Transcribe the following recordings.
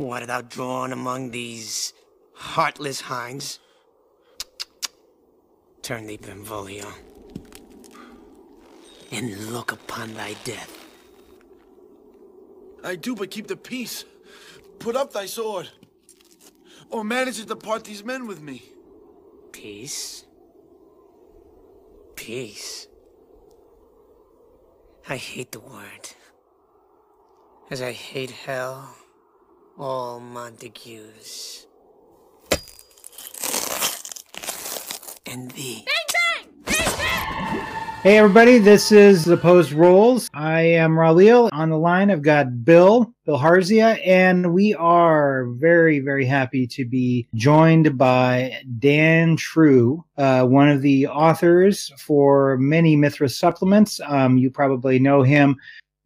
What thou drawn among these heartless hinds? Turn thee, Benvolio, and look upon thy death. I do but keep the peace. Put up thy sword. Or manage to depart these men with me. Peace? Peace? I hate the word. As I hate hell, all Montagues. And thee. Bang, bang! Bang, bang! Hey everybody, this is Opposed Rolls. I am Raul. On the line, I've got Bill, Bill Harzia, and we are very, very happy to be joined by Dan True, uh, one of the authors for many Mythras supplements. Um, you probably know him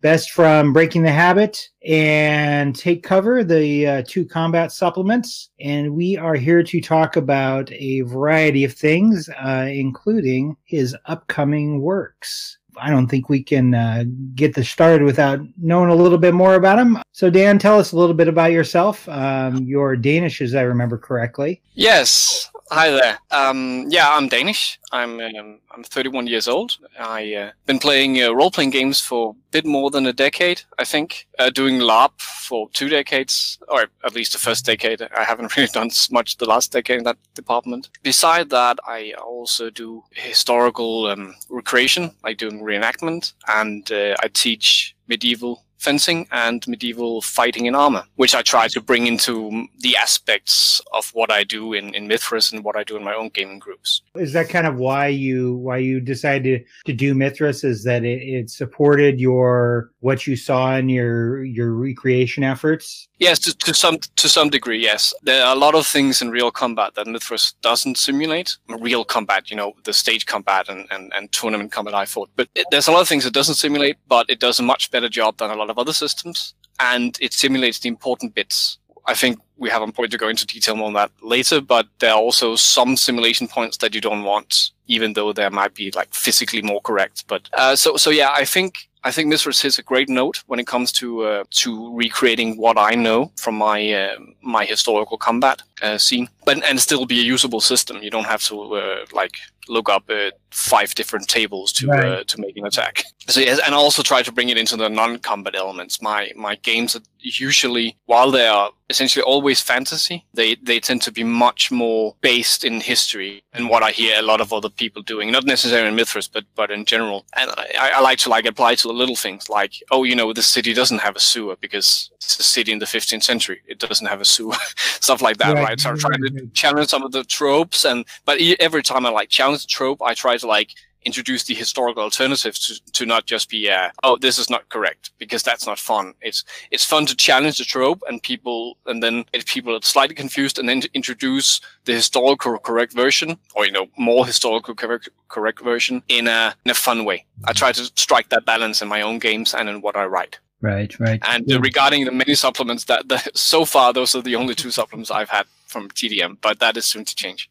best from Breaking the Habit and Take Cover, the uh, two combat supplements. And we are here to talk about a variety of things, uh, including his upcoming works. I don't think we can uh, get this started without knowing a little bit more about him. So, Dan, tell us a little bit about yourself. Um, you're Danish, as I remember correctly. Yes. Hi there. Um, yeah, I'm Danish. I'm um, I'm 31 years old. I've uh, been playing uh, role-playing games for a bit more than a decade, I think. Uh, doing LARP for two decades, or at least the first decade. I haven't really done much the last decade in that department. Beside that, I also do historical um, recreation, like doing reenactment, and uh, I teach medieval fencing and medieval fighting in armor, which I try to bring into the aspects of what I do in, in Mythras and what I do in my own gaming groups. Is that kind of why you why you decided to do Mythras? Is that it, it supported your what you saw in your your recreation efforts? Yes, to, to some to some degree, yes. There are a lot of things in real combat that Mythras doesn't simulate. Real combat, you know, the stage combat and, and, and tournament combat I fought. But it, there's a lot of things it doesn't simulate, but it does a much better job than a lot of other systems. And it simulates the important bits. I think we have a point to go into detail on that later, but there are also some simulation points that you don't want, even though there might be like physically more correct. But uh, so so yeah, I think I think Mythras hits a great note when it comes to uh, to recreating what I know from my uh, my historical combat uh, scene, but and still be a usable system. You don't have to uh, like look up uh, five different tables to Right. uh, to make an attack. So yes, and I also try to bring it into the non-combat elements. My my games are usually, while they are essentially always fantasy, they they tend to be much more based in history and what I hear a lot of other people doing. Not necessarily in Mythras, but but in general. And I, I like to like apply to the little things like, oh, you know, this city doesn't have a sewer because it's a city in the 15th century. It doesn't have a sewer, stuff like that, Right, right? So I'm trying to challenge some of the tropes, and but every time I like challenge trope, I try to like introduce the historical alternatives to, to not just be uh, oh this is not correct because that's not fun. It's it's fun to challenge the trope and people and then if people are slightly confused and then to introduce the historical correct version or you know more historical correct correct version in a in a fun way. I try to strike that balance in my own games and in what i write. Right, right. and uh, regarding the many supplements that the, so far those are the only two supplements i've had from tdm but that is soon to change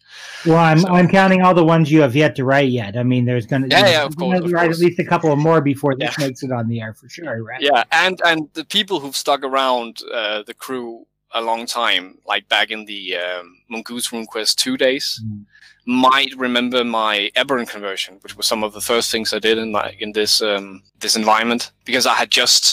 Well, I'm So- I'm counting all the ones you have yet to write yet. I mean, there's gonna Yeah, you're yeah, of course, of write course. at least a couple of more before this Yeah. makes it on the air for sure, right? Yeah, and and the people who've stuck around uh, the crew a long time, like back in the um, Mongoose RuneQuest two days, Mm. might remember my Eberron conversion, which was some of the first things I did in like in this um, this environment, because I had just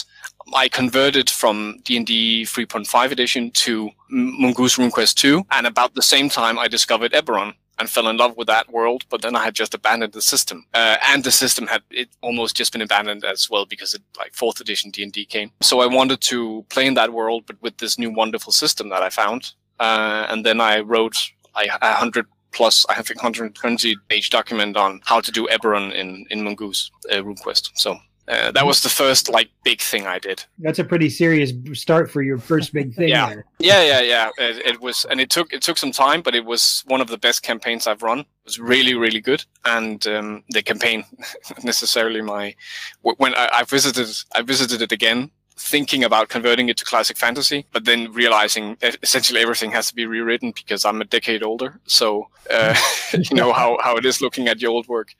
I converted from D and D 3.5 edition to Mongoose RuneQuest 2, and about the same time I discovered Eberron and fell in love with that world. But then I had just abandoned the system, uh, and the system had it almost just been abandoned as well because it like fourth edition D and D came. So I wanted to play in that world, but with this new wonderful system that I found. Uh, and then I wrote like a hundred plus, I think 120 page document on how to do Eberron in in Mongoose uh, RuneQuest. So. Uh, that was the first like big thing I did. That's a pretty serious start for your first big thing. Yeah. there. Yeah, yeah, yeah. It, it was, and it took it took some time, but it was one of the best campaigns I've run. It was really, really good. And um, the campaign, necessarily my, when I, I visited, I visited it again, thinking about converting it to classic fantasy, but then realizing essentially everything has to be rewritten because I'm a decade older. So uh, you know how how it is looking at your old work.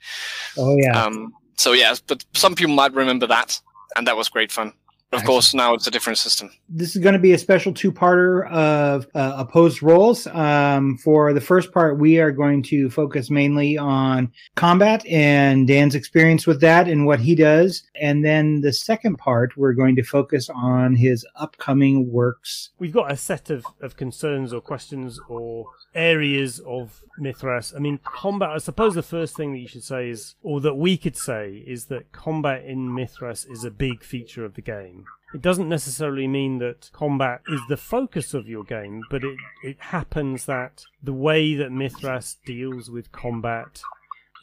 Oh yeah. Um, so yes, but some people might remember that, and that was great fun. Of course, now it's a different system. This is going to be a special two-parter of uh, opposed rolls. Um, for the first part, we are going to focus mainly on combat and Dan's experience with that and what he does. And then the second part, we're going to focus on his upcoming works. We've got a set of, of concerns or questions or areas of Mythras. I mean, combat, I suppose the first thing that you should say is, or that we could say, is that combat in Mythras is a big feature of the game. It doesn't necessarily mean that combat is the focus of your game, but it, it happens that the way that Mythras deals with combat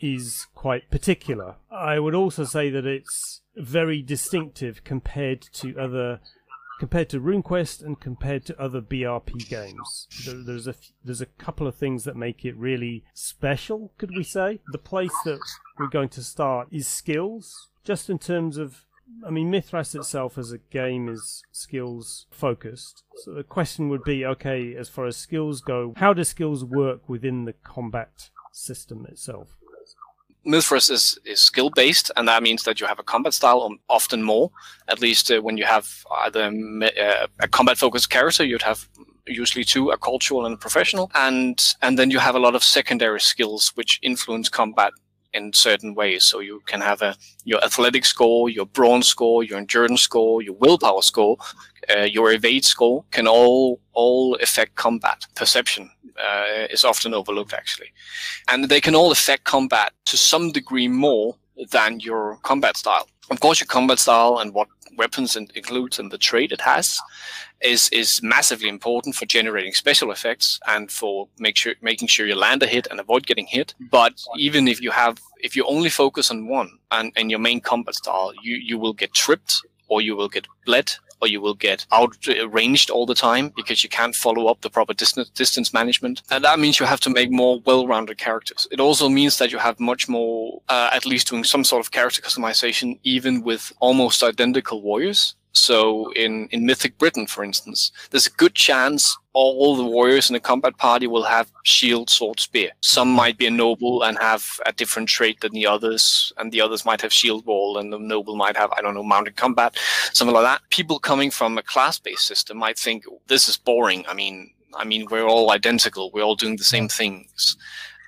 is quite particular. I would also say that it's very distinctive compared to other compared to RuneQuest and compared to other BRP games. There, there's a there's a couple of things that make it really special. Could we say the place that we're going to start is skills, just in terms of. I mean, Mythras itself as a game is skills focused. So the question would be, okay, as far as skills go, how do skills work within the combat system itself? Mythras is, is skill based, and that means that you have a combat style, um, often more. At least uh, when you have either uh, a combat focused character, you'd have usually two, a cultural and a professional, and and then you have a lot of secondary skills which influence combat in certain ways. So you can have a your athletic score, your brawn score, your endurance score, your willpower score, uh, your evade score can all all affect combat perception uh, is often overlooked actually, and they can all affect combat to some degree more than your combat style. Of course, your combat style and what weapons it includes and the trait it has is is massively important for generating special effects and for make sure making sure you land a hit and avoid getting hit. But even if you have if you only focus on one and, and your main combat style, you, you will get tripped or you will get bled or you will get out outranged all the time because you can't follow up the proper distance, distance management. And that means you have to make more well-rounded characters. It also means that you have much more, uh, at least doing some sort of character customization, even with almost identical warriors. So in, in Mythic Britain, for instance, there's a good chance all the warriors in a combat party will have shield, sword, spear. Some might be a noble and have a different trait than the others, and the others might have shield wall, and the noble might have, I don't know, mounted combat, something like that. People coming from a class-based system might think this is boring. I mean, I mean, we're all identical. We're all doing the same things.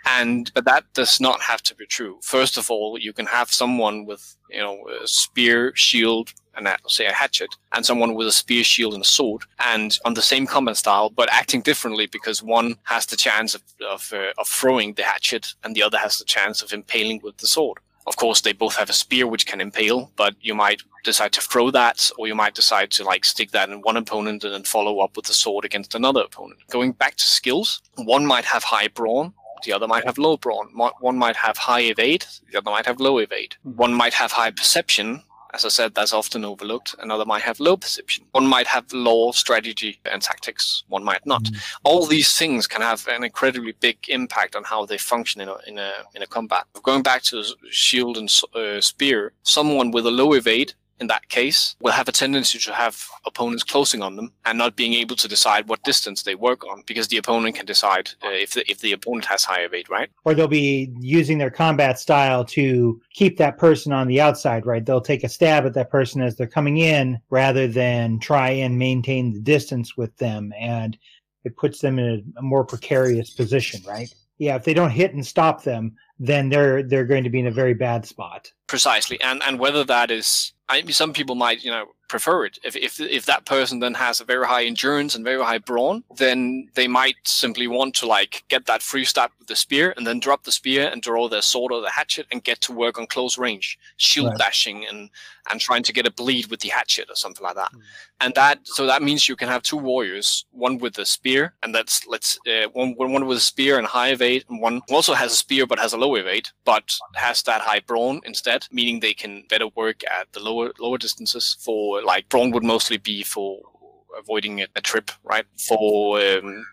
And, but that does not have to be true. First of all, you can have someone with, you know, a spear, shield, and that, say a hatchet, and someone with a spear, shield, and a sword, and on the same combat style, but acting differently because one has the chance of of, uh, of throwing the hatchet, and the other has the chance of impaling with the sword. Of course, they both have a spear which can impale, but you might decide to throw that, or you might decide to like stick that in one opponent and then follow up with the sword against another opponent. Going back to skills, one might have high brawn, the other might have low brawn. One might have high evade, the other might have low evade. One might have high perception, as I said, that's often overlooked. Another might have low perception. One might have low strategy and tactics. One might not. Mm. All these things can have an incredibly big impact on how they function in a in a in a combat. Going back to shield and uh, spear, someone with a low evade in that case will have a tendency to have opponents closing on them and not being able to decide what distance they work on because the opponent can decide uh, if the, if the opponent has high evade, right? Or they'll be using their combat style to keep that person on the outside, right? They'll take a stab at that person as they're coming in rather than try and maintain the distance with them and it puts them in a, a more precarious position, right? Yeah, if they don't hit and stop them, then they're they're going to be in a very bad spot. Precisely, and and whether that is, I some people might you know prefer it. If, if if that person then has a very high endurance and very high brawn, then they might simply want to like get that free stab with the spear and then drop the spear and draw their sword or the hatchet and get to work on close range, shield right. dashing and and trying to get a bleed with the hatchet or something like that. Mm. And that so that means you can have two warriors, one with the spear, and that's let's uh, one one with a spear and high evade, and one also has a spear but has a low evade, but has that high brawn instead, meaning they can better work at the lower lower distances for like brawn would mostly be for avoiding a, a trip, right? For um,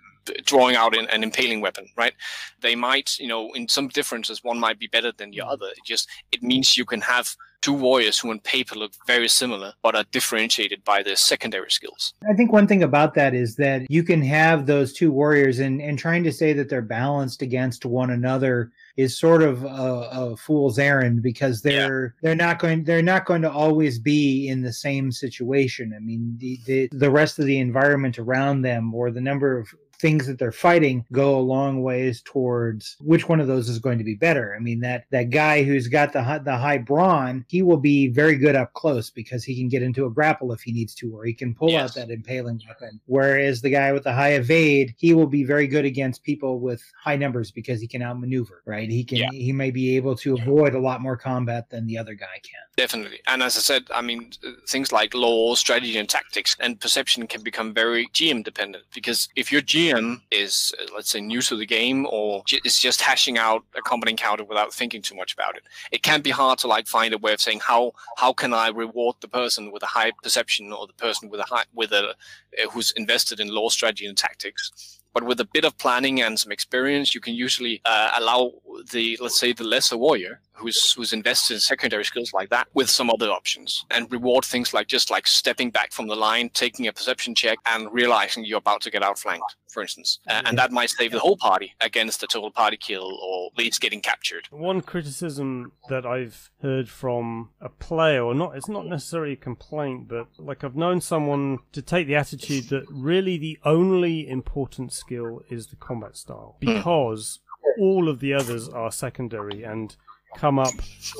drawing out an, an impaling weapon, right? They might, you know, in some differences, one might be better than the other. It just it means you can have two warriors who on paper look very similar but are differentiated by their secondary skills. I think one thing about that is that you can have those two warriors and, and trying to say that they're balanced against one another is sort of a, a fool's errand because they're yeah. they're not going they're not going to always be in the same situation. I mean the, the the rest of the environment around them or the number of things that they're fighting go a long ways towards which one of those is going to be better. I mean that that guy who's got the high, the high brawn, he will be very good up close because he can get into a grapple if he needs to, or he can pull yes. out that impaling weapon. Whereas the guy with the high evade, he will be very good against people with high numbers because he can outmaneuver. Right? He can yeah. he may be able to avoid a lot more combat than the other guy can. Definitely, and as I said, I mean things like lore, strategy, and tactics and perception can become very GM dependent because if your GM GM is, uh, let's say, new to the game or is just hashing out a combat encounter without thinking too much about it, it can be hard to like find a way of saying how how can I reward the person with a high perception or the person with a high with a uh, who's invested in lore strategy and tactics? But with a bit of planning and some experience, you can usually uh, allow the, let's say, the lesser warrior who's who's invested in secondary skills like that with some other options and reward things like just like stepping back from the line, taking a perception check, and realizing you're about to get outflanked, for instance, uh, and that might save the whole party against a total party kill or at least getting captured. One criticism that I've heard from a player, or not, it's not necessarily a complaint, but like I've known someone to take the attitude that really the only important skill is the combat style hmm. because all of the others are secondary and come up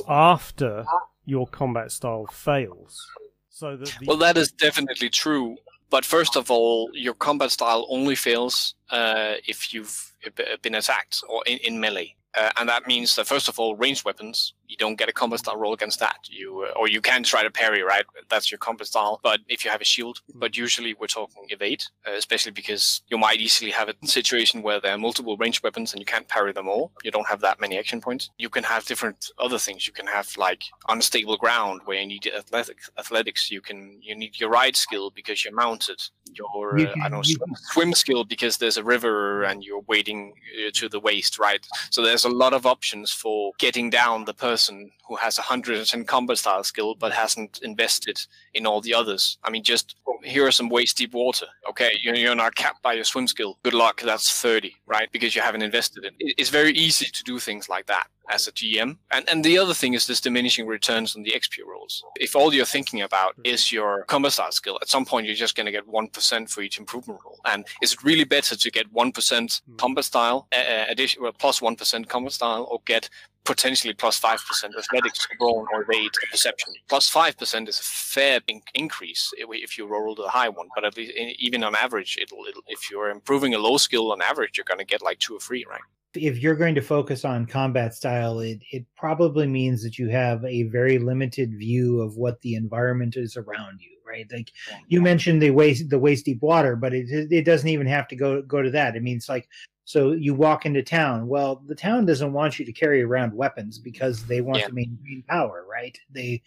after your combat style fails. So that the- well, that is definitely true. But first of all, your combat style only fails uh, if you've been attacked or in, in melee. Uh, and that means that first of all, ranged weapons, you don't get a combat style roll against that. You uh, or you can try to parry, right? That's your combat style. But if you have a shield, hmm. but usually we're talking evade, uh, especially because you might easily have a situation where there are multiple ranged weapons and you can't parry them all. You don't have that many action points. You can have different other things. You can have like unstable ground where you need athletics. Athletics. You can you need your ride skill because you're mounted. Your uh, I don't know swim, swim skill because there's a river and you're wading uh, to the waist, right? So there's a lot of options for getting down the person who has a 110 combat style skill but hasn't invested in all the others. I mean, just here are some waist deep water. Okay, you're, you're not capped by your swim skill. Good luck, that's 30, right? Because you haven't invested in it. It's very easy to do things like that as a GM. And and the other thing is this diminishing returns on the XP rolls. If all you're thinking about is your combat style skill, at some point you're just going to get 1% for each improvement roll. And is it really better to get 1% hmm. combat style, uh, addition, well, plus 1 combat style, or get potentially plus 5% athletics, brawn, or evade perception. Plus 5% is a fair in- increase if you roll the high one, but at least even on average, it'll, it'll, if you're improving a low skill on average, you're going to get like two or three, right? If you're going to focus on combat style, it, it probably means that you have a very limited view of what the environment is around you right? Like you mentioned the waist the waist deep water, but it it doesn't even have to go go to that. It means like so you walk into town. Well, the town doesn't want you to carry around weapons because they want yeah. to maintain power, right? They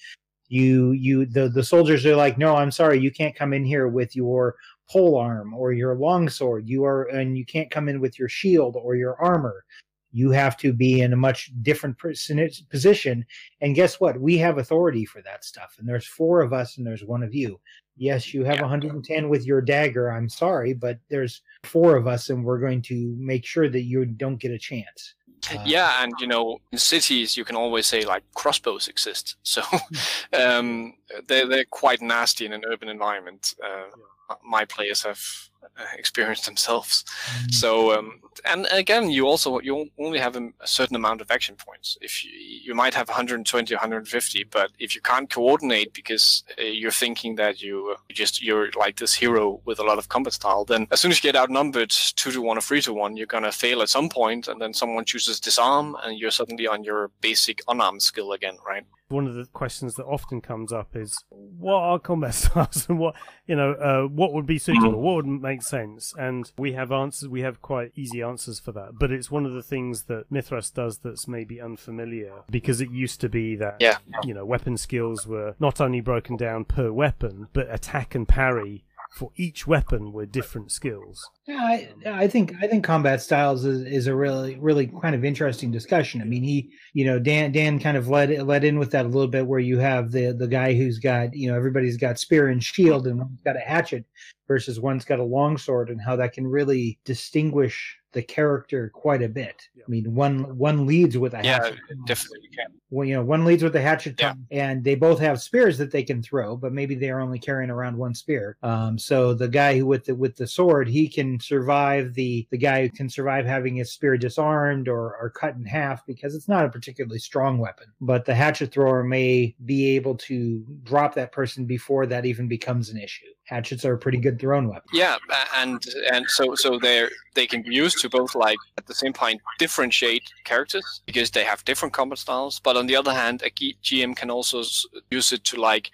you you the the soldiers are like, "No, I'm sorry, you can't come in here with your pole arm or your longsword. You are and you can't come in with your shield or your armor. You have to be in a much different position. And guess what? We have authority for that stuff. And there's four of us and there's one of you. Yes, you have 110 with your dagger. I'm sorry, but there's four of us, and we're going to make sure that you don't get a chance. Uh, yeah, and you know, in cities, you can always say like crossbows exist, so um, they're they're quite nasty in an urban environment. Uh, my players have uh, experienced themselves. Mm-hmm. So, um, and again, you also you only have a, certain amount of action points. If you, you might have 120, 150, but if you can't coordinate because uh, you're thinking that you just you're like this hero with a lot of combat style, then as soon as you get outnumbered two to one or three to one, you're gonna fail at some point, and then someone chooses disarm, and you're suddenly on your basic unarmed skill again, right? one of the questions that often comes up is what are combat styles and what you know uh, what would be suitable what would make sense and we have answers we have quite easy answers for that but it's one of the things that Mythras does that's maybe unfamiliar because it used to be that yeah. you know weapon skills were not only broken down per weapon but attack and parry for each weapon were different skills. Yeah, I, I think I think combat styles is, is a really really kind of interesting discussion. I mean, he you know Dan Dan kind of led led in with that a little bit, where you have the the guy who's got you know everybody's got spear and shield, and one's got a hatchet versus one's got a longsword, and how that can really distinguish the character quite a bit. I mean, one one leads with a Yeah, hatchet. definitely can. Well, you know, one leads with the hatchet, Yeah. tongue, and they both have spears that they can throw, but maybe they are only carrying around one spear. Um, so the guy who with the with the sword, he can survive the the guy who can survive having his spear disarmed or or cut in half because it's not a particularly strong weapon. But the hatchet thrower may be able to drop that person before that even becomes an issue. Hatchets are a pretty good thrown weapon. Yeah, and and so so they're they can be used to both like at the same point differentiate characters because they have different combat styles. But on the other hand, a GM can also use it to like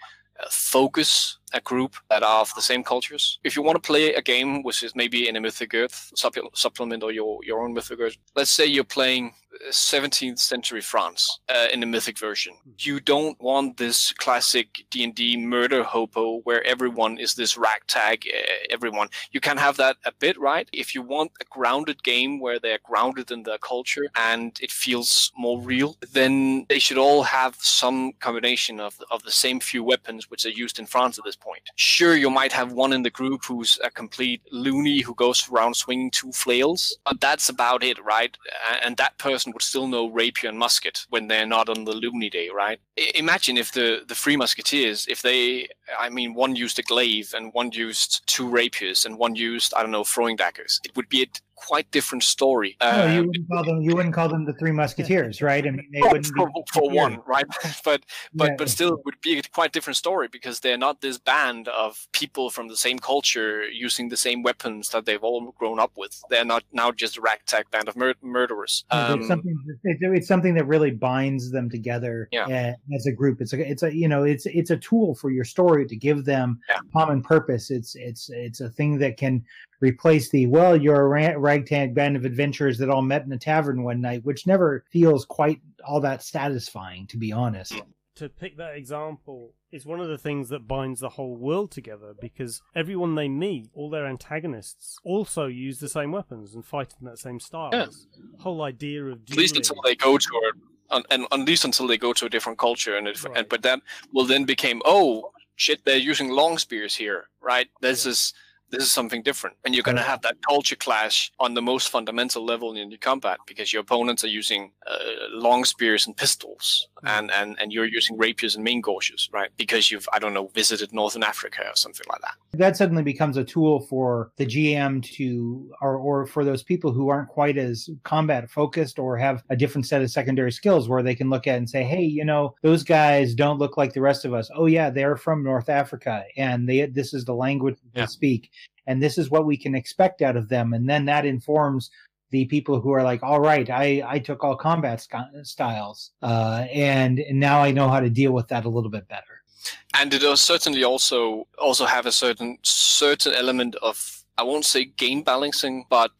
focus a group that are of the same cultures. If you want to play a game which is maybe in a Mythic Earth supplement or your your own Mythic Earth, let's say you're playing 17th century France uh, in the Mythic version. You don't want this classic D&D murder hobo where everyone is this ragtag uh, everyone. You can have that a bit, right? If you want a grounded game where they're grounded in their culture and it feels more real, then they should all have some combination of of the same few weapons which are used in France at this point. Sure, you might have one in the group who's a complete loony who goes around swinging two flails, but that's about it, right? And that person would still know rapier and musket when they're not on the loony day, right? I- imagine if the the three musketeers, if they, I mean, one used a glaive and one used two rapiers and one used, I don't know, throwing daggers. It would be a quite different story. No, you Um, wouldn't call them you wouldn't call them the three musketeers, right? I mean they for, wouldn't be for, for one, right? but but Yeah. but still, it would be a quite different story because they're not this band of people from the same culture using the same weapons that they've all grown up with. They're not now just a ragtag band of mur- murderers. Um, it's something it's, it's something that really binds them together Yeah. uh, as a group it's a it's a you know it's it's a tool for your story to give them Yeah. common purpose it's it's it's a thing that can replace the well you're a ra- ragtag band of adventurers that all met in a tavern one night which never feels quite all that satisfying to be honest to pick that example is one of the things that binds the whole world together because everyone they meet, all their antagonists, also use the same weapons and fight in that same style. Yeah. Whole idea of at least until they go to a, un, and at least until they go to a different culture, and, it, Right. and but that will then became oh shit, they're using long spears here, right? This Yeah. is this is something different, and you're gonna have that culture clash on the most fundamental level in your combat because your opponents are using uh, long spears and pistols, and, and and you're using rapiers and main gauches, right? Because you've I don't know visited northern Africa or something like that. that suddenly becomes a tool for the GM to, or, or for those people who aren't quite as combat focused or have a different set of secondary skills where they can look at and say, hey, you know, those guys don't look like the rest of us. Oh, yeah, they're from North Africa and they, this is the language Yeah. they speak. And this is what we can expect out of them. And then that informs the people who are like, all right, I, I took all combat styles, uh, and now I know how to deal with that a little bit better. and it does certainly also also have a certain certain element of I won't say game balancing, but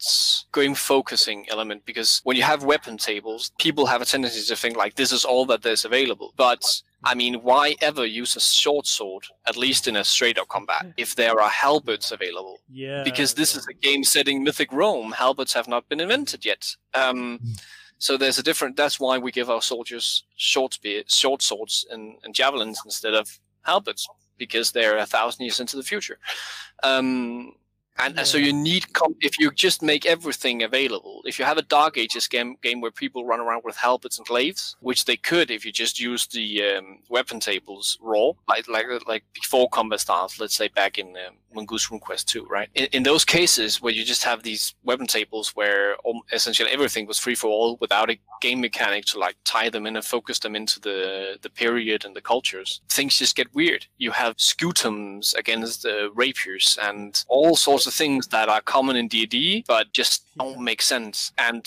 game focusing element because when you have weapon tables, people have a tendency to think like this is all that there's available. But I mean, why ever use a short sword, at least in a straight up combat, if there are halberds available? yeah, because this yeah. is a game setting mythic Rome. Halberds have not been invented yet. Um, so there's a different. That's why we give our soldiers short spear, short swords, and, and javelins instead of halberds because they're a thousand years into the future. Um, and, and so you need com- if you just make everything available. If you have a Dark Ages game game where people run around with halberds and glaives, which they could if you just use the um, weapon tables raw, like like like before combat styles. Let's say back in um, Mongoose RuneQuest 2, right? In, in those cases where you just have these weapon tables where essentially everything was free for all without a game mechanic to like tie them in and focus them into the the period and the cultures, things just get weird. You have scutums against uh, rapiers and all sorts of things that are common in D&D but just don't make sense. And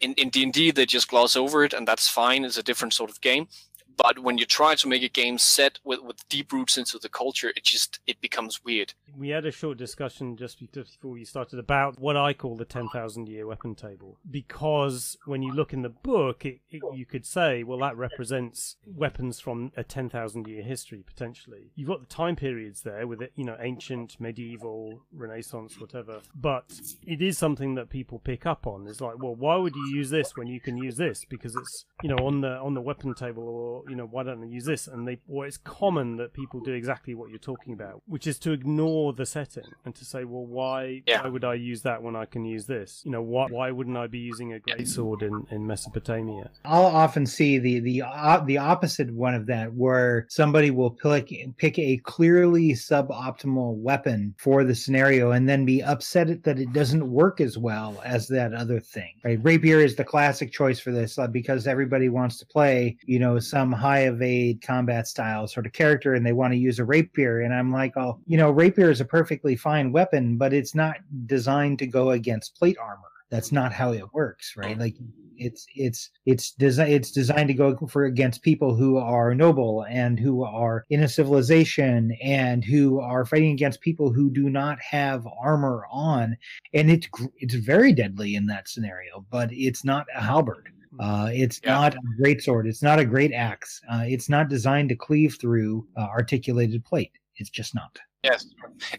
in in D&D they just gloss over it and that's fine. It's a different sort of game. But when you try to make a game set with, with deep roots into the culture, it just it becomes weird. We had a short discussion just before we started about what I call the 10,000 year weapon table. Because when you look in the book, it, it, you could say, well, that represents weapons from a 10,000 year history, potentially. You've got the time periods there with it, you know, ancient, medieval, Renaissance, whatever. But it is something that people pick up on. It's like, well, why would you use this when you can use this? Because it's, you know, on the on the weapon table, or you know, why don't they use this? And they, well, it's common that people do exactly what you're talking about, which is to ignore the setting and to say, well, why Yeah. why would I use that when I can use this? You know, why why wouldn't I be using a great sword in, in Mesopotamia? I'll often see the the uh, the opposite one of that, where somebody will pick pick a clearly suboptimal weapon for the scenario, and then be upset that it doesn't work as well as that other thing. Right? Rapier is the classic choice for this uh, because everybody wants to play, you know, some high evade combat style sort of character, and they want to use a rapier. And I'm like, oh, you know, rapier is a perfectly fine weapon, but it's not designed to go against plate armor. That's not how it works, right? Like it's it's it's desi- it's designed to go for against people who are noble and who are in a civilization and who are fighting against people who do not have armor on and it's it's very deadly in that scenario but it's not a halberd uh, it's Yeah. not a great sword it's not a great axe uh, it's not designed to cleave through uh, articulated plate it's just not Yes,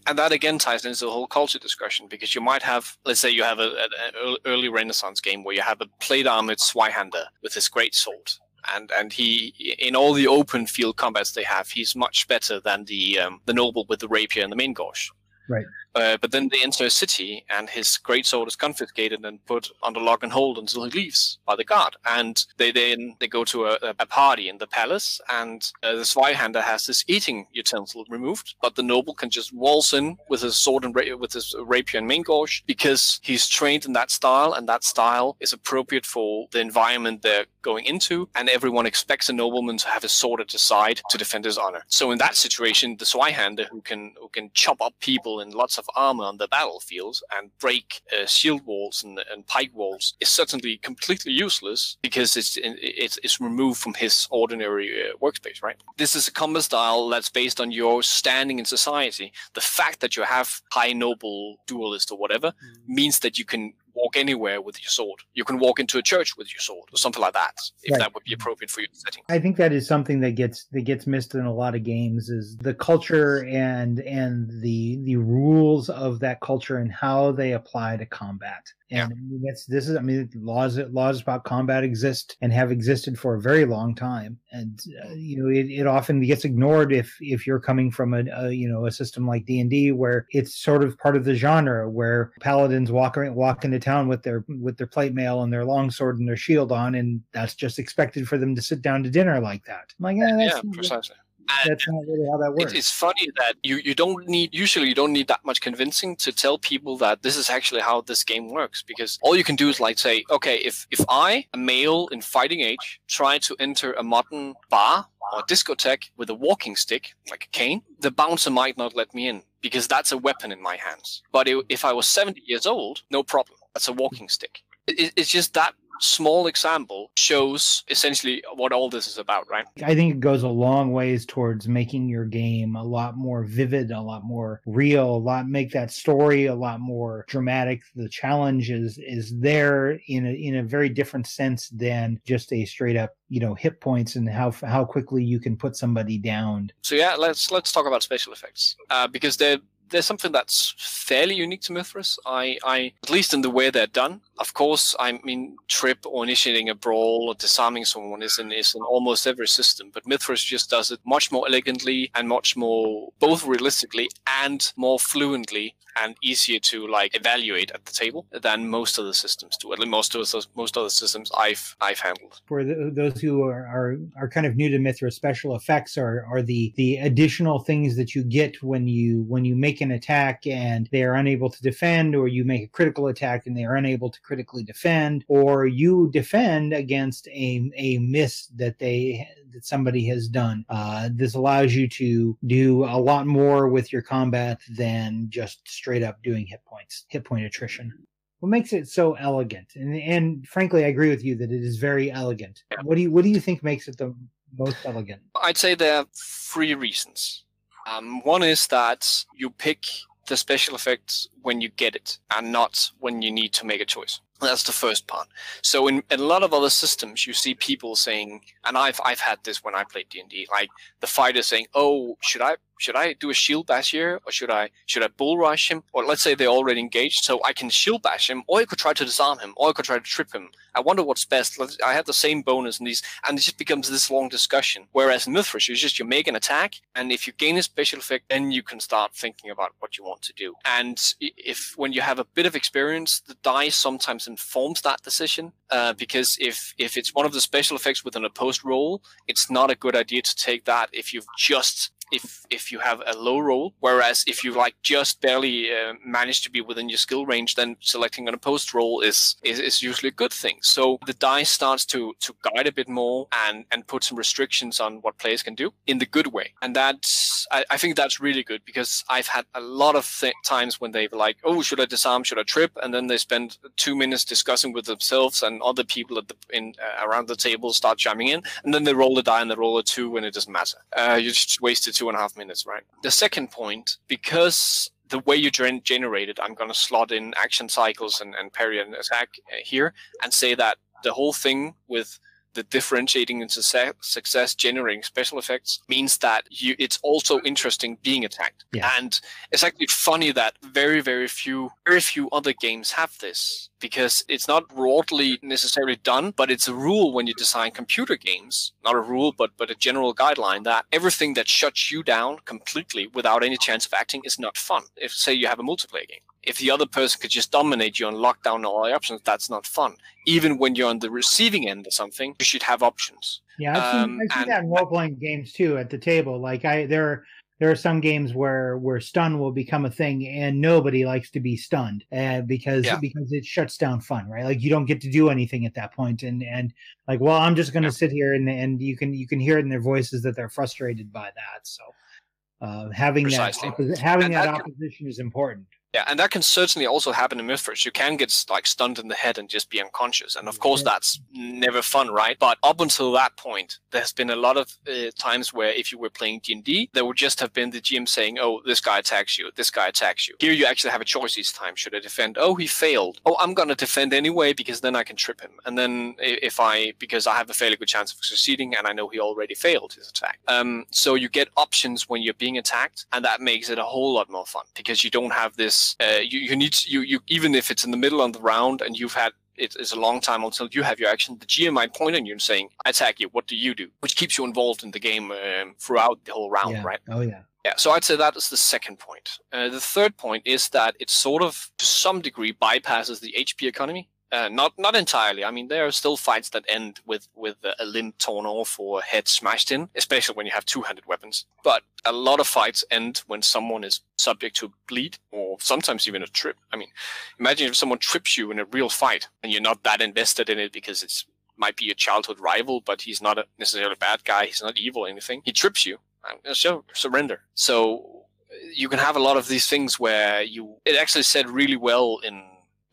and that again ties into the whole culture discussion because you might have, let's say, you have a, an early Renaissance game where you have a plate armored Zweihander with his great sword, and and he in all the open field combats they have, he's much better than the um, the noble with the rapier and the main gauche. Right. Uh, but then they enter a city, and his great sword is confiscated and put under lock and hold until he leaves by the guard. And they then they go to a, a party in the palace, and uh, the Zweihander has this eating utensil removed, but the noble can just waltz in with his sword and ra- with his rapier and main because he's trained in that style, and that style is appropriate for the environment they're going into, and everyone expects a nobleman to have his sword at his side to defend his honor. So in that situation, the Zweihander, who can who can chop up people in lots of armor on the battlefield and break uh, shield walls and, and pike walls, is certainly completely useless because it's it's, it's removed from his ordinary uh, workspace. Right. This is a combat style that's based on your standing in society. The fact that you have high noble duelist or whatever means that you can walk anywhere with your sword. You can walk into a church with your sword or something like that, if Right. that would be appropriate for your setting. I think that is something that gets that gets missed in a lot of games is the culture and and the the rules of that culture and how they apply to combat. And mean, that's this is I mean laws laws about combat exist and have existed for a very long time. And uh, you know it, it often gets ignored if if you're coming from a, a you know a system like D and D where it's sort of part of the genre where paladins walk walk into town with their with their plate mail and their longsword and their shield on, and that's just expected for them to sit down to dinner like that. I'm like, yeah, that's, yeah, precisely. And that's not really how that works. it's funny that you, you don't need usually you don't need that much convincing to tell people that this is actually how this game works because all you can do is like say okay if if I a male in fighting age try to enter a modern bar or discotheque with a walking stick like a cane the bouncer might not let me in because that's a weapon in my hands but if I was 70 years old no problem that's a walking stick it, it- it's just that small example shows essentially what all this is about right I think it goes a long ways towards making your game a lot more vivid, a lot more real, a lot make that story a lot more dramatic. The challenge is is there in a in a very different sense than just a straight up you know hit points and how how quickly you can put somebody down. So yeah, let's let's talk about special effects uh, because they're there's something that's fairly unique to Mythras. I, I at least in the way they're done. Of course, I mean trip or initiating a brawl or disarming someone is in is in almost every system, but Mythras just does it much more elegantly and much more both realistically and more fluently and easier to like evaluate at the table than most of the systems do. At least most of the, most other systems I've I've handled. For the, those who are, are are kind of new to Mithra, special effects are are the the additional things that you get when you when you make an attack and they are unable to defend, or you make a critical attack and they are unable to critically defend, or you defend against a a miss that they that somebody has done. Uh, this allows you to do a lot more with your combat than just straight up doing hit points, hit point attrition what makes it so elegant and and frankly i agree with you that it is very elegant Yeah. what do you what do you think makes it the most elegant? I'd say there are three reasons. Um, one is that you pick the special effects when you get it and not when you need to make a choice. That's the first part. So in, in a lot of other systems, you see people saying, and I've I've had this when I played D and D, like the fighter saying, "Oh, should I should I do a shield bash here, or should I should I bull rush him? Or let's say they're already engaged, so I can shield bash him, or I could try to disarm him, or I could try to trip him. I wonder what's best. I have the same bonus in these, and it just becomes this long discussion. Whereas in Mythras, you just you make an attack, and if you gain a special effect, then you can start thinking about what you want to do. And if when you have a bit of experience, the dice sometimes informs that decision. Uh, because if if it's one of the special effects within a post roll, it's not a good idea to take that if you've just if if you have a low roll. Whereas if you like just barely uh, manage to be within your skill range, then selecting an opposed roll is, is is usually a good thing. So the dice starts to to guide a bit more and and put some restrictions on what players can do in the good way. And that's I, I think that's really good because I've had a lot of th- times when they've like, oh, should I disarm? Should I trip? And then they spend two minutes discussing with themselves and other people at the in uh, around the table start chiming in, and then they roll the die and they roll a two, and it doesn't matter. Uh, you just wasted two and a half minutes, right? The second point, because the way you generate it, I'm going to slot in action cycles and, and parry and attack uh, here and say that the whole thing with the differentiating and success generating special effects means that you it's also interesting being attacked. Yeah. and it's actually funny that very very few very few other games have this because it's not broadly necessarily done but it's a rule when you design computer games not a rule but but a general guideline that everything that shuts you down completely without any chance of acting is not fun. If say you have a multiplayer game if the other person could just dominate you and lock down all the options, that's not fun. Even when you're on the receiving end of something, you should have options. Yeah, I've seen, um, I've seen that in role playing games too at the table. Like I there there are some games where where stun will become a thing and nobody likes to be stunned uh, because yeah. because it shuts down fun right like you don't get to do anything at that point and and like well i'm just going to yeah. sit here and and you can you can hear it in their voices that they're frustrated by that so uh, having Precisely. that having that, that opposition is important yeah, and that can certainly also happen in Mythras. You can get like stunned in the head and just be unconscious, and of course that's never fun, right? But up until that point, there's been a lot of uh, times where if you were playing D and D, there would just have been the GM saying, "Oh, this guy attacks you. This guy attacks you." Here, you actually have a choice each time. Should I defend? Oh, he failed. Oh, I'm gonna defend anyway because then I can trip him. And then if I because I have a fairly good chance of succeeding, and I know he already failed his attack. Um, so you get options when you're being attacked, and that makes it a whole lot more fun because you don't have this uh, you, you need to, you you even if it's in the middle of the round and you've had it is a long time until you have your action. The GM might point on you and saying, "I attack you. What do you do?" Which keeps you involved in the game um, throughout the whole round, yeah. right? Oh yeah. Yeah, so I'd say that is the second point. Uh, the third point is that it sort of, to some degree, bypasses the HP economy. Uh, not not entirely. I mean, there are still fights that end with with a limb torn off or head smashed in, especially when you have two-handed weapons. But a lot of fights end when someone is subject to bleed or sometimes even a trip. I mean, imagine if someone trips you in a real fight and you're not that invested in it because it's might be a childhood rival, but he's not a necessarily a bad guy. He's not evil or anything. He trips you. And so surrender. So you can have a lot of these things where you. It actually said really well in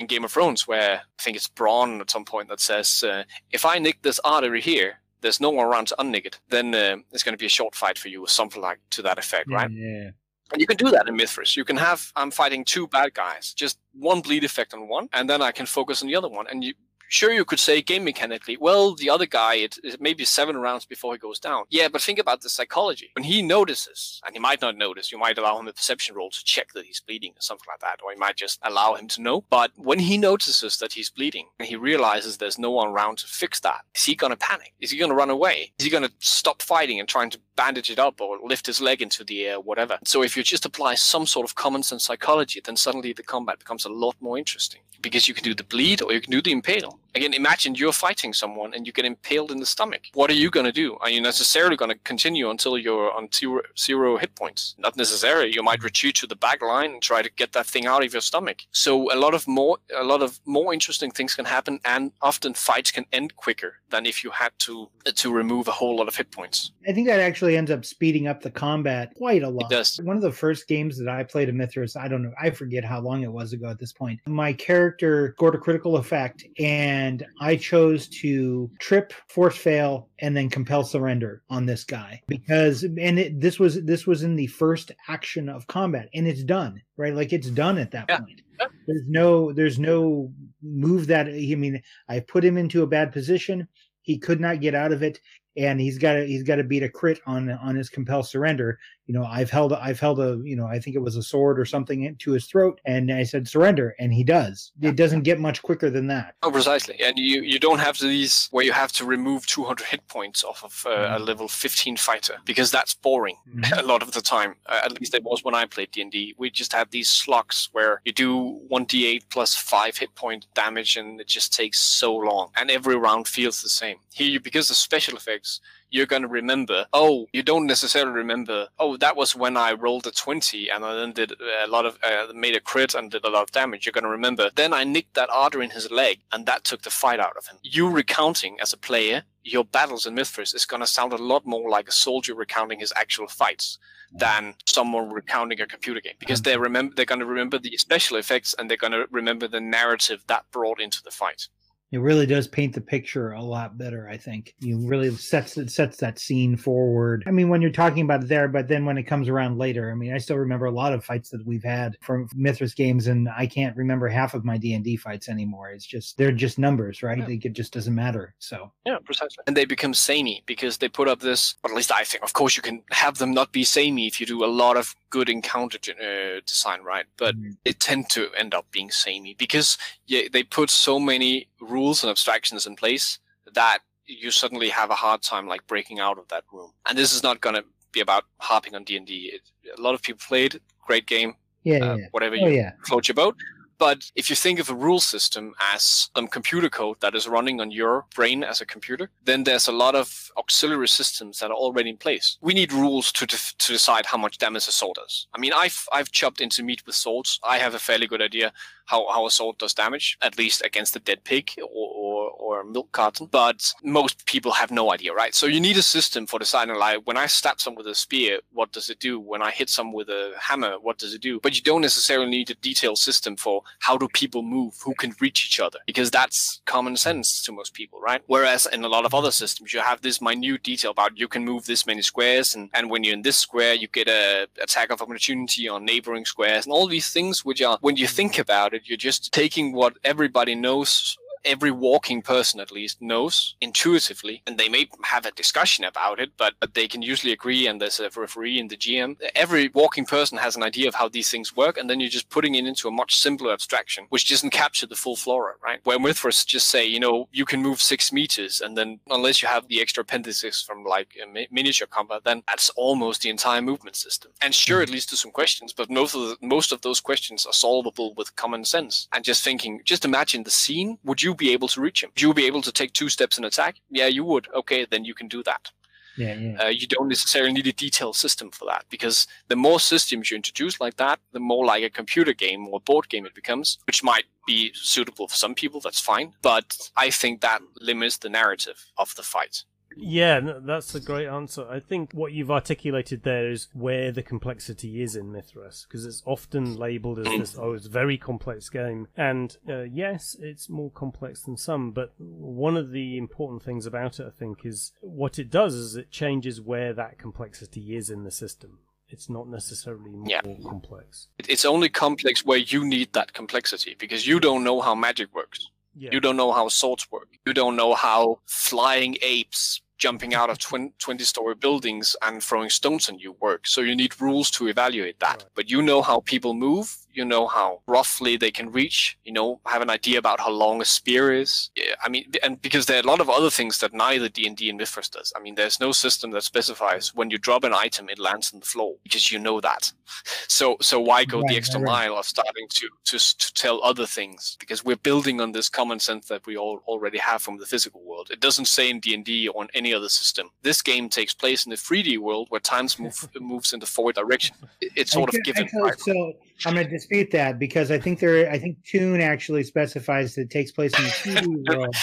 in Game of Thrones, where I think it's Bronn at some point that says, uh, "If I nick this artery here, there's no one around to unnick it. Then uh, it's going to be a short fight for you, or something like to that effect, right?" Yeah. And you can do that in Mythras. You can have I'm fighting two bad guys, just one bleed effect on one, and then I can focus on the other one. And you sure you could say game mechanically, well, the other guy, it, it maybe seven rounds before he goes down. Yeah, but think about the psychology. When he notices, and he might not notice, you might allow him a perception roll to check that he's bleeding or something like that, or you might just allow him to know. But when he notices that he's bleeding and he realizes there's no one around to fix that, is he going to panic? Is he going to run away? Is he going to stop fighting and trying to bandage it up or lift his leg into the air, whatever? So if you just apply some sort of common sense psychology, then suddenly the combat becomes a lot more interesting because you can do the bleed or you can do the impale. Again, imagine you're fighting someone and you get impaled in the stomach. What are you going to do? Are you necessarily going to continue until you're on zero, zero hit points? Not necessarily. You might retreat to the back line and try to get that thing out of your stomach. So a lot of more, a lot of more interesting things can happen, and often fights can end quicker than if you had to to remove a whole lot of hit points. I think that actually ends up speeding up the combat quite a lot. It does. One of the first games that I played in Mythras, I don't know, I forget how long it was ago at this point. My character scored a critical effect and and I chose to trip, force fail, and then compel surrender on this guy because and it, this was this was in the first action of combat, and it's done right. Like it's done at that Yeah. point. There's no there's no move that I mean I put him into a bad position. He could not get out of it, and he's got to he's got to beat a crit on on his compel surrender. You know, I've held I've held a you know I think it was a sword or something into his throat, and I said surrender, and he does. It doesn't get much quicker than that. Oh, precisely. And you, you don't have these where you have to remove 200 hit points off of uh, a level 15 fighter because that's boring a lot of the time. Uh, at least it was when I played D&D. We just have these slots where you do 1d8 plus 5 hit point damage and it just takes so long. And every round feels the same. Here, you, because of special effects, you're going to remember, oh, you don't necessarily remember, oh, that was when I rolled a 20 and I then did a lot of, uh, made a crit and did a lot of damage. You're going to remember, then I nicked that artery in his leg and that took the fight out of him. You recounting as a player, your battles in Mythras is going to sound a lot more like a soldier recounting his actual fights than someone recounting a computer game because they remember they're going to remember the special effects and they're going to remember the narrative that brought into the fight It really does paint the picture a lot better, I think. You really sets it sets that scene forward. I mean, when you're talking about it there, but then when it comes around later, I mean, I still remember a lot of fights that we've had from Mythras games, and I can't remember half of my D and D fights anymore. It's just they're just numbers, right? Yeah. Like, it just doesn't matter. So Yeah, precisely. And they become samey because they put up this, or at least I think, of course, you can have them not be samey if you do a lot of good encounter uh, design, right? But Mhm. it tend to end up being samey because yeah, they put so many rules and abstractions in place that you suddenly have a hard time like breaking out of that room. And this is not going to be about harping on D&D. It, a lot of people played, great game, yeah, uh, yeah. whatever Oh you yeah. float your boat. But if you think of a rule system as some computer code that is running on your brain as a computer, then there's a lot of auxiliary systems that are already in place. We need rules to def- to decide how much damage a sword does. I mean, I've I've chopped into meat with swords. I have a fairly good idea how, how a sword does damage, at least against a dead pig or, or, or a milk carton. But most people have no idea, right? So you need a system for deciding, like, when I stab someone with a spear, what does it do? When I hit someone with a hammer, what does it do? But you don't necessarily need a detailed system for how do people move, who can reach each other, because that's common sense to most people, right? Whereas in a lot of other systems, you have this minute detail about you can move this many squares, and, and when you're in this square, you get a attack of opportunity on neighboring squares, and all these things, which are, when you think about it, you're just taking what everybody knows every walking person at least knows intuitively and they may have a discussion about it but, but they can usually agree and there's a referee in the gm every walking person has an idea of how these things work and then you're just putting it into a much simpler abstraction which doesn't capture the full flora right? Where mythras just say you know you can move six meters and then unless you have the extra appendices from like a mi- miniature combat then that's almost the entire movement system. And sure it leads to some questions but most of the, most of those questions are solvable with common sense. And just thinking just imagine the scene. Would you be able to reach him would you be able to take two steps and attack yeah you would okay then you can do that Yeah, yeah. uh, you don't necessarily need a detailed system for that because the more systems you introduce like that, the more like a computer game or board game it becomes, which might be suitable for some people. That's fine, but I think that limits the narrative of the fight. Yeah, no, that's a great answer. I think what you've articulated there is where the complexity is in Mythras, because it's often labeled as this, oh, it's a very complex game. And uh, yes, it's more complex than some, but one of the important things about it, I think, is what it does is it changes where that complexity is in the system. It's not necessarily more Yeah. complex. It's only complex where you need that complexity because you don't know how magic works. Yeah. You don't know how swords work. You don't know how flying apes jumping out of 20 story buildings and throwing stones on you work. So you need rules to evaluate that. Right. But you know how people move. You know how roughly they can reach. You know, have an idea about how long a spear is. Yeah, I mean, and because there are a lot of other things that neither D&D and Mythras does. I mean, there's no system that specifies when you drop an item, it lands on the floor because you know that. So, so why go Right, the extra right, mile of starting to, to to tell other things? Because we're building on this common sense that we all already have from the physical world. It doesn't say in D and D or in any other system. This game takes place in the 3D world where time move moves in the forward direction. It's sort of Actually- given. so I'm dispute that because I think there, I think Toon actually specifies that it takes place in the 2D world.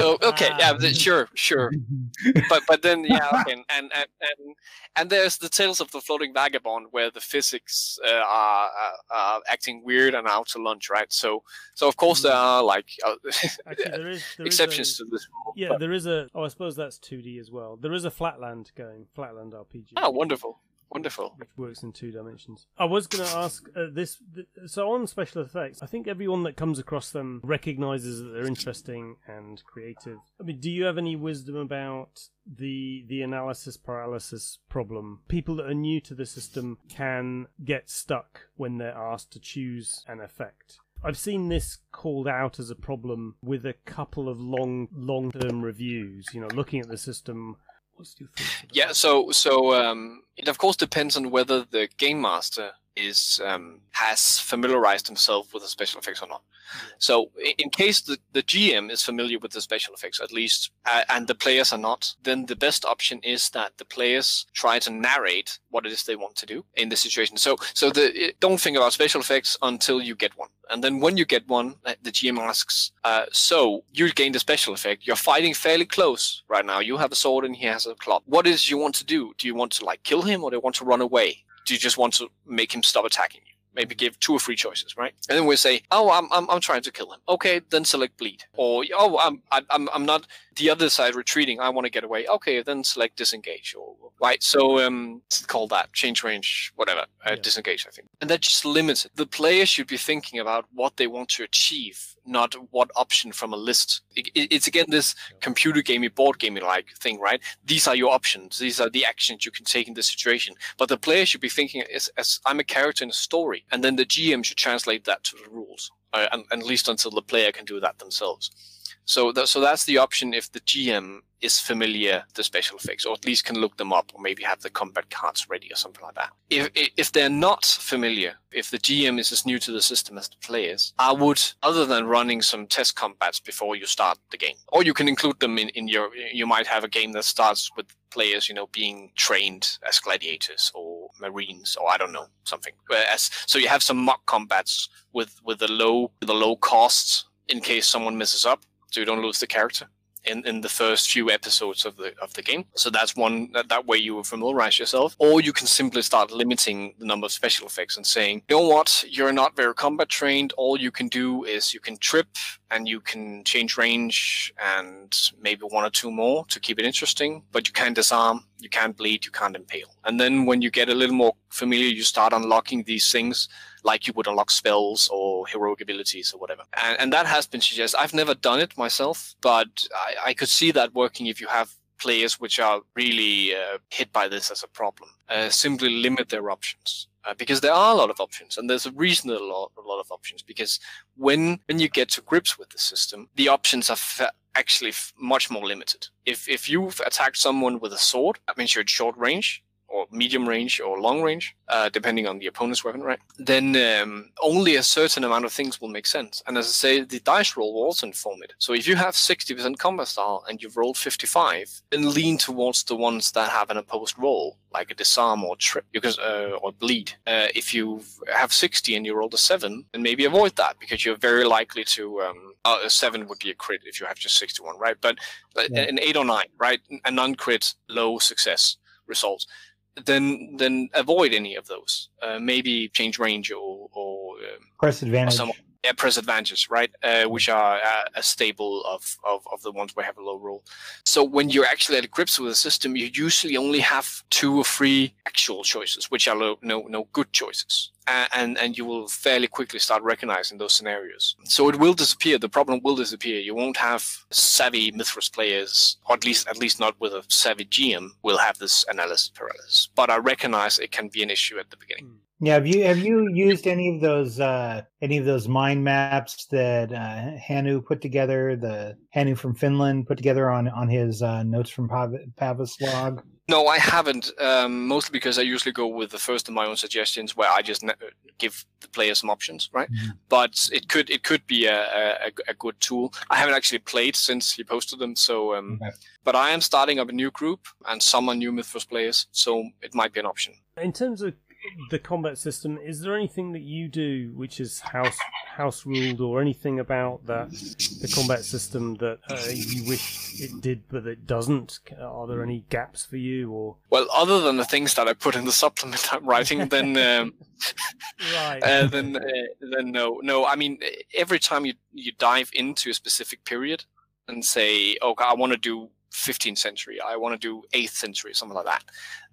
oh, okay, yeah, th- sure, sure. But but then yeah, okay, and and and and there's the tales of the floating vagabond where the physics uh, are, are acting weird and out to lunch, right? So so of course there are like uh, Actually, there is there is exceptions a- to this rule. Yeah, but- there is a. Oh, I suppose that's 2D as well. There is a Flatland going, Flatland RPG. oh, wonderful, wonderful. which works in two dimensions. I was going to ask uh, this. Th- so on special effects, I think everyone that comes across them recognizes that they're interesting and creative. I mean, do you have any wisdom about the the analysis paralysis problem? People that are new to the system can get stuck when they're asked to choose an effect. I've seen this called out as a problem with a couple of long long term reviews. You know, looking at the system. What's your? Yeah, so so um, it of course depends on whether the game master is um, has familiarized himself with the special effects or not. So in case the, the GM is familiar with the special effects at least, uh, and the players are not, then the best option is that the players try to narrate what it is they want to do in the situation. So so the don't think about special effects until you get one, and then when you get one, uh, the GM asks, uh, "So you gained a special effect. You're fighting fairly close right now. You have a sword and he has a club. What is you want to do? Do you want to like kill him or do you want to run away? Do you just want to make him stop attacking you?" maybe give two or three choices, right? And then we say, oh, I'm, I'm, I'm trying to kill him. Okay, then select bleed. Or, oh, I'm, I'm, I'm not the other side retreating. I want to get away. Okay, then select disengage. Or, right, so um, it's called that change range, whatever, uh, Yeah. disengage, I think. And that just limits it. The player should be thinking about what they want to achieve, not what option from a list. It, it- it's again this computer gamey, board gamey like thing, right? These are your options. These are the actions you can take in this situation. But the player should be thinking as, as I'm a character in a story, and then the GM should translate that to the rules, uh, and, and at least until the player can do that themselves. So, that, so that's the option if the GM is familiar the special effects, or at least can look them up, or maybe have the combat cards ready or something like that. If if- if they're not familiar, if the GM is as new to the system as the players, I would, other than running some test combats before you start the game, or you can include them in, in your. You might have a game that starts with players, you know, being trained as gladiators or marines, or I don't know something. Whereas, so you have some mock combats with with the low the low costs in case someone messes up, so you don't lose the character in, in the first few episodes of the of the game. So that's one that, that way you will familiarize yourself. Or you can simply start limiting the number of special effects and saying, you know what, you're not very combat trained. All you can do is you can trip and you can change range and maybe one or two more to keep it interesting, but you can't disarm, you can't bleed, you can't impale. And then when you get a little more familiar, you start unlocking these things like you would unlock spells or heroic abilities or whatever. And, and that has been suggested. I've never done it myself, but I, I could see that working if you have players which are really uh, hit by this as a problem. Uh, simply limit their options. Uh, because there are a lot of options, and there's a reason a lot, a lot of options. Because when when you get to grips with the system, the options are actually f- much more limited. If if you've attacked someone with a sword, that means you're at short range or medium range or long range, uh, depending on the opponent's weapon, right? Then um, only a certain amount of things will make sense. And as I say, the dice roll will also inform it. So if you have 60% combat style and you've rolled 55, then lean towards the ones that have an opposed roll, like a disarm or trip, because uh, or bleed. Uh, if you have 60 and you rolled a seven, then maybe avoid that because you're very likely to. Um, uh, a seven would be a crit if you have just 61, right? But uh, Yeah. an eight or nine, right? A non-crit, low success result then then avoid any of those. Uh, maybe change range or or, um, Press advantage. some yeah, press advantages, right? Uh, which are uh, a staple of, of of the ones where have a low roll. So when you're actually at grips with the system, you usually only have two or three actual choices, which are low, no no good choices. Uh, and and you will fairly quickly start recognizing those scenarios. So it will disappear. The problem will disappear. You won't have savvy Mythras players, or at least at least not with a savvy GM, will have this analysis paralysis. But I recognize it can be an issue at the beginning. Yeah, have you have you used any of those uh, any of those mind maps that uh, Hanu put together? The Hanu from Finland put together on on his uh, notes from Pav- Pavis log. No, I haven't. Um, mostly because I usually go with the first of my own suggestions, where I just ne- give the player some options, right? Mhm. But it could it could be a, a, a good tool. I haven't actually played since he posted them, so um, Okay. but I am starting up a new group, and some are new Mythras players, so it might be an option. In terms of the combat system, is there anything that you do which is house house ruled, or anything about that the combat system that uh, you wish it did but it doesn't? Are there any gaps for you, or Well, other than the things that I put in the supplement I'm writing, then um, right? uh, then uh, then no, no. I mean, every time you you dive into a specific period and say, okay, I want to do 15th century, I want to do 8th century, something like that,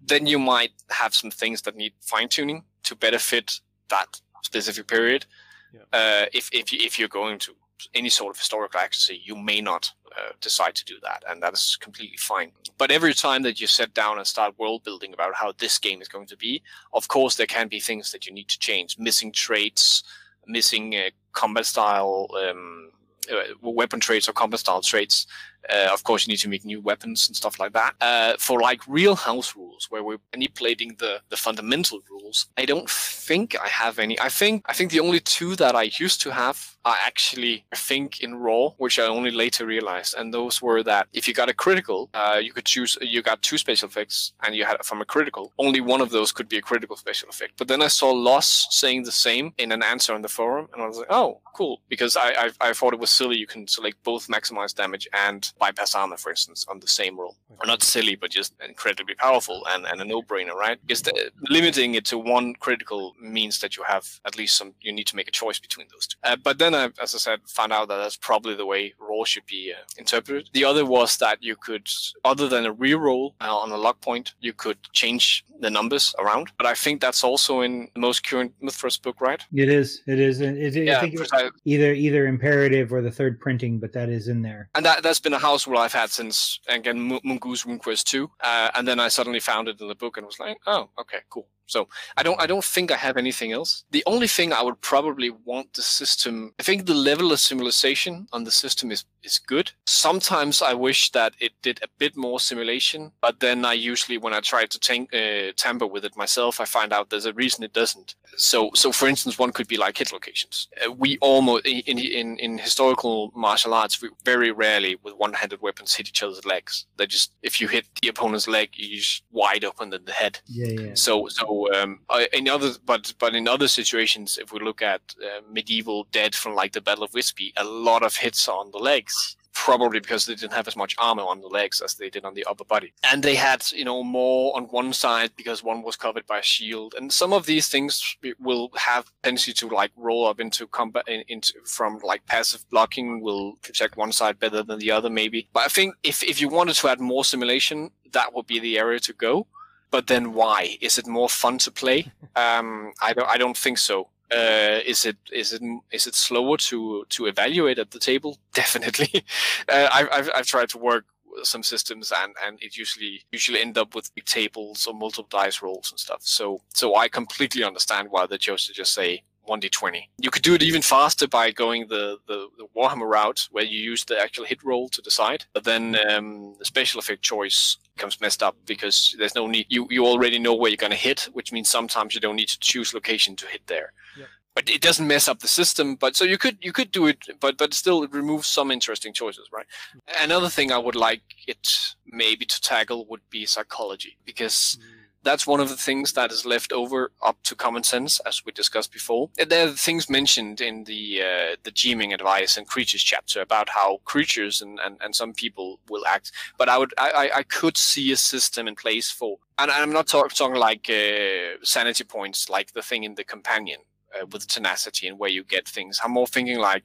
then you might have some things that need fine tuning to better fit that specific period. Yeah. Uh, if if you, if you're going to any sort of historical accuracy, you may not uh, decide to do that, and that is completely fine. But every time that you sit down and start world building about how this game is going to be, of course there can be things that you need to change, missing traits, missing uh, combat style, um, uh, weapon traits or combat style traits. Uh, of course, you need to make new weapons and stuff like that. Uh, for like real house rules, where we're manipulating the the fundamental rules, I don't think I have any. I think I think the only two that I used to have are actually I think in raw, which I only later realized, and those were that if you got a critical, uh, you could choose. You got two special effects, and you had from a critical. Only one of those could be a critical special effect. But then I saw Loz saying the same in an answer on the forum, and I was like, oh, cool, because I I, I thought it was silly. You can select both maximize damage and bypass armor, for instance, on the same roll. Or not silly, but just incredibly powerful and, and a no-brainer, right? Because the, limiting it to one critical means that you have at least some. You need to make a choice between those two. Uh, but then, I, as I said, found out that that's probably the way roll should be uh, interpreted. The other was that you could, other than a re-roll uh, on a luck point, you could change the numbers around. But I think that's also in the most current Mythras book, right? It is. It is. and It, Yeah, I think it was either either imperative or the third printing, but that is in there. and that that's been a house rule I've had since again Mongoose RuneQuest two, uh, and then I suddenly found it in the book and was like, oh, okay, cool. So I don't I don't think I have anything else. The only thing I would probably want the system. I think the level of simulation on the system is is good. Sometimes I wish that it did a bit more simulation, but then I usually when I try to tank, uh, tamper with it myself, I find out there's a reason it doesn't. So so for instance, one could be like hit locations. Uh, we almost in in in historical martial arts, we very rarely with one-handed weapons hit each other's legs. They just if you hit the opponent's leg, you just wide open in the head. Yeah, yeah. So, so um, in other, but but in other situations, if we look at uh, medieval dead from like the Battle of Wisby, a lot of hits on the legs, probably because they didn't have as much armor on the legs as they did on the upper body, and they had you know more on one side because one was covered by a shield, and some of these things will have tendency to like roll up into combat in, into from like passive blocking will protect one side better than the other maybe. But I think if if you wanted to add more simulation, that would be the area to go but then why? Is it more fun to play? Um, I don't. I don't think so. Uh, is it is it is it slower to to evaluate at the table? Definitely. Uh, I've, I've I've tried to work some systems and and it usually usually end up with big tables or multiple dice rolls and stuff. So so I completely understand why they chose to just say 1d20. You could do it even faster by going the, the, the Warhammer route, where you use the actual hit roll to decide. But then um, the special effect choice becomes messed up because there's no need. You, you already know where you're going to hit, which means sometimes you don't need to choose location to hit there. Yep. But it doesn't mess up the system. But so you could you could do it, but but still it removes some interesting choices, right? Hmm. Another thing I would like it maybe to tackle would be psychology because hmm. That's one of the things that is left over up to common sense, as we discussed before. And There are things mentioned in the uh, the GMing advice and creatures chapter about how creatures and, and, and some people will act. But I would I, I- could see a system in place for, and I'm not talk, talking like uh, sanity points, like the thing in the companion uh, with tenacity and where you get things. I'm more thinking like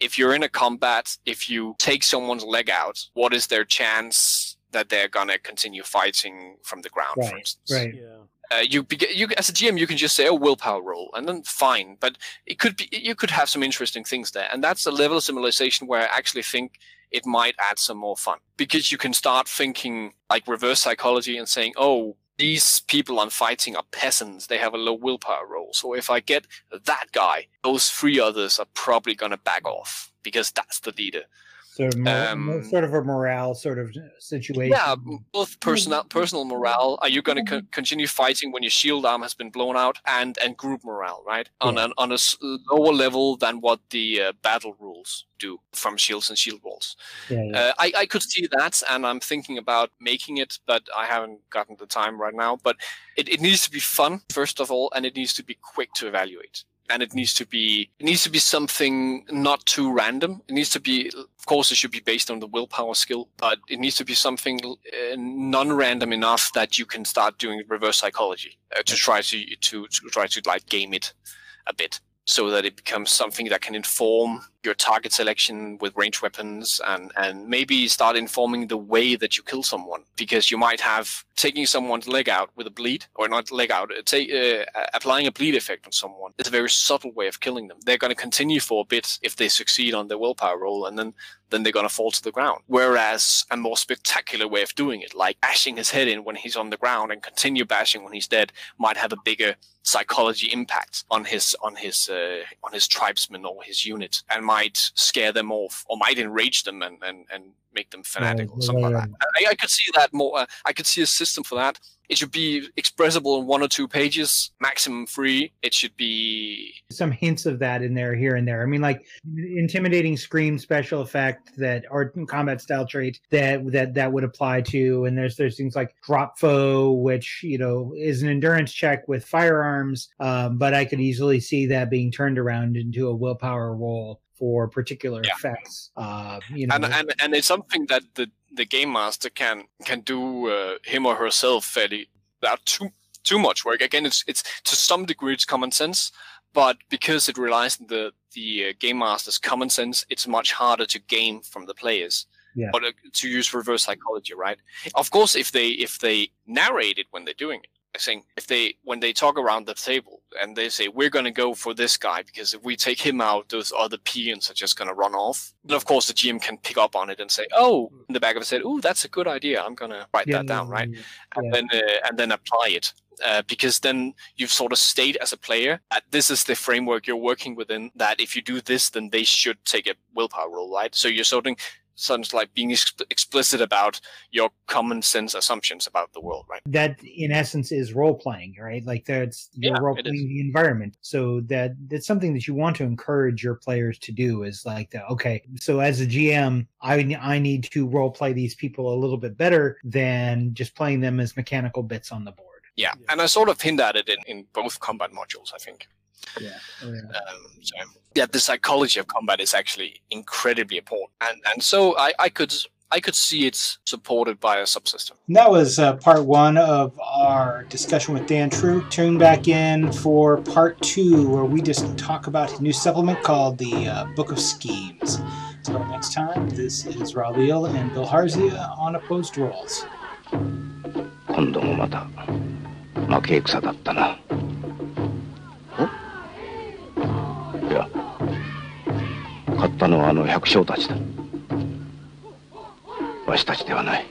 if you're in a combat, if you take someone's leg out, what is their chance that they're gonna continue fighting from the ground, for instance? right. Yeah. Uh, you, beg- you as a GM, you can just say, "Oh, willpower roll," and then fine. But it could be you could have some interesting things there, and that's a level of simulation where I actually think it might add some more fun because you can start thinking like reverse psychology and saying, "Oh, these people I'm fighting are peasants. They have a low willpower roll. So if I get that guy, those three others are probably gonna back off because that's the leader." So more, Um, sort of a morale sort of situation. Yeah, both personal personal morale. Are you going to co- continue fighting when your shield arm has been blown out, and and group morale, right? On Yeah. an on a lower level than what the uh, battle rules do from shields and shield walls. Yeah, yeah. Uh, I, I could see that, and I'm thinking about making it, but I haven't gotten the time right now. But it, it needs to be fun, first of all, and it needs to be quick to evaluate. And it needs to be it needs to be something not too random. It needs to be, of course, it should be based on the willpower skill, but it needs to be something uh, non-random enough that you can start doing reverse psychology uh, to try to, to to try to like game it a bit so that it becomes something that can inform your target selection with range weapons and, and maybe start informing the way that you kill someone. Because you might have taking someone's leg out with a bleed or not leg out uh, uh, applying a bleed effect on someone is a very subtle way of killing them. They're going to continue for a bit if they succeed on their willpower roll and then then they're going to fall to the ground. Whereas a more spectacular way of doing it like bashing his head in when he's on the ground and continue bashing when he's dead might have a bigger psychology impact on his on his uh, on his tribesmen or his unit and might scare them off or might enrage them and and, and make them fanatical Right, something right, like that. I, I could see that more uh, i could see a system for that it should be expressible in one or two pages maximum three it should be some hints of that in there here and there. I mean, like intimidating scream special effect that or combat style trait that that that would apply to. And there's there's things like drop foe, which you know is an endurance check with firearms, um, but I could easily see that being turned around into a willpower roll for particular Yeah. effects. Uh, you know, and, and and it's something that the the game master can can do uh, him or herself fairly without too too much work. Again, it's it's to some degree it's common sense, but because it relies on the the uh, game master's common sense, it's much harder to game from the players. Yeah. But uh, to use reverse psychology, right? Of course, if they if they narrate it when they're doing it, I think if they when they talk around the table and they say we're going to go for this guy because if we take him out, those other peons are just going to run off. Then of course the GM can pick up on it and say, oh, in the back of his head, oh, that's a good idea. I'm going to write that down, right? and then uh, and then apply it. Uh, because then you've sort of stayed as a player that this is the framework you're working within. That if you do this, then they should take a willpower roll, right? So you're sort of sounds like being ex- explicit about your common sense assumptions about the world, right? that in essence is role playing, right? Like that's you're Yeah, role playing the environment. So that that's something that you want to encourage your players to do is like that. Okay, so as a GM, I I need to role play these people a little bit better than just playing them as mechanical bits on the board. Yeah, and I sort of hint at it in, in both combat modules, I think. Yeah. Oh, yeah. Um, so yeah, the psychology of combat is actually incredibly important, and and so I, I could I could see it's supported by a subsystem. And that was uh, part one of our discussion with Dan True. Tune back in for part two, where we just talk about a new supplement called the uh, Book of Schemes. Until next time, this is Raul and Bill Harzia on Opposed Rolls. 今度もまた負け戦だったな。勝ったのはあの百姓たちだ。わしたちではない。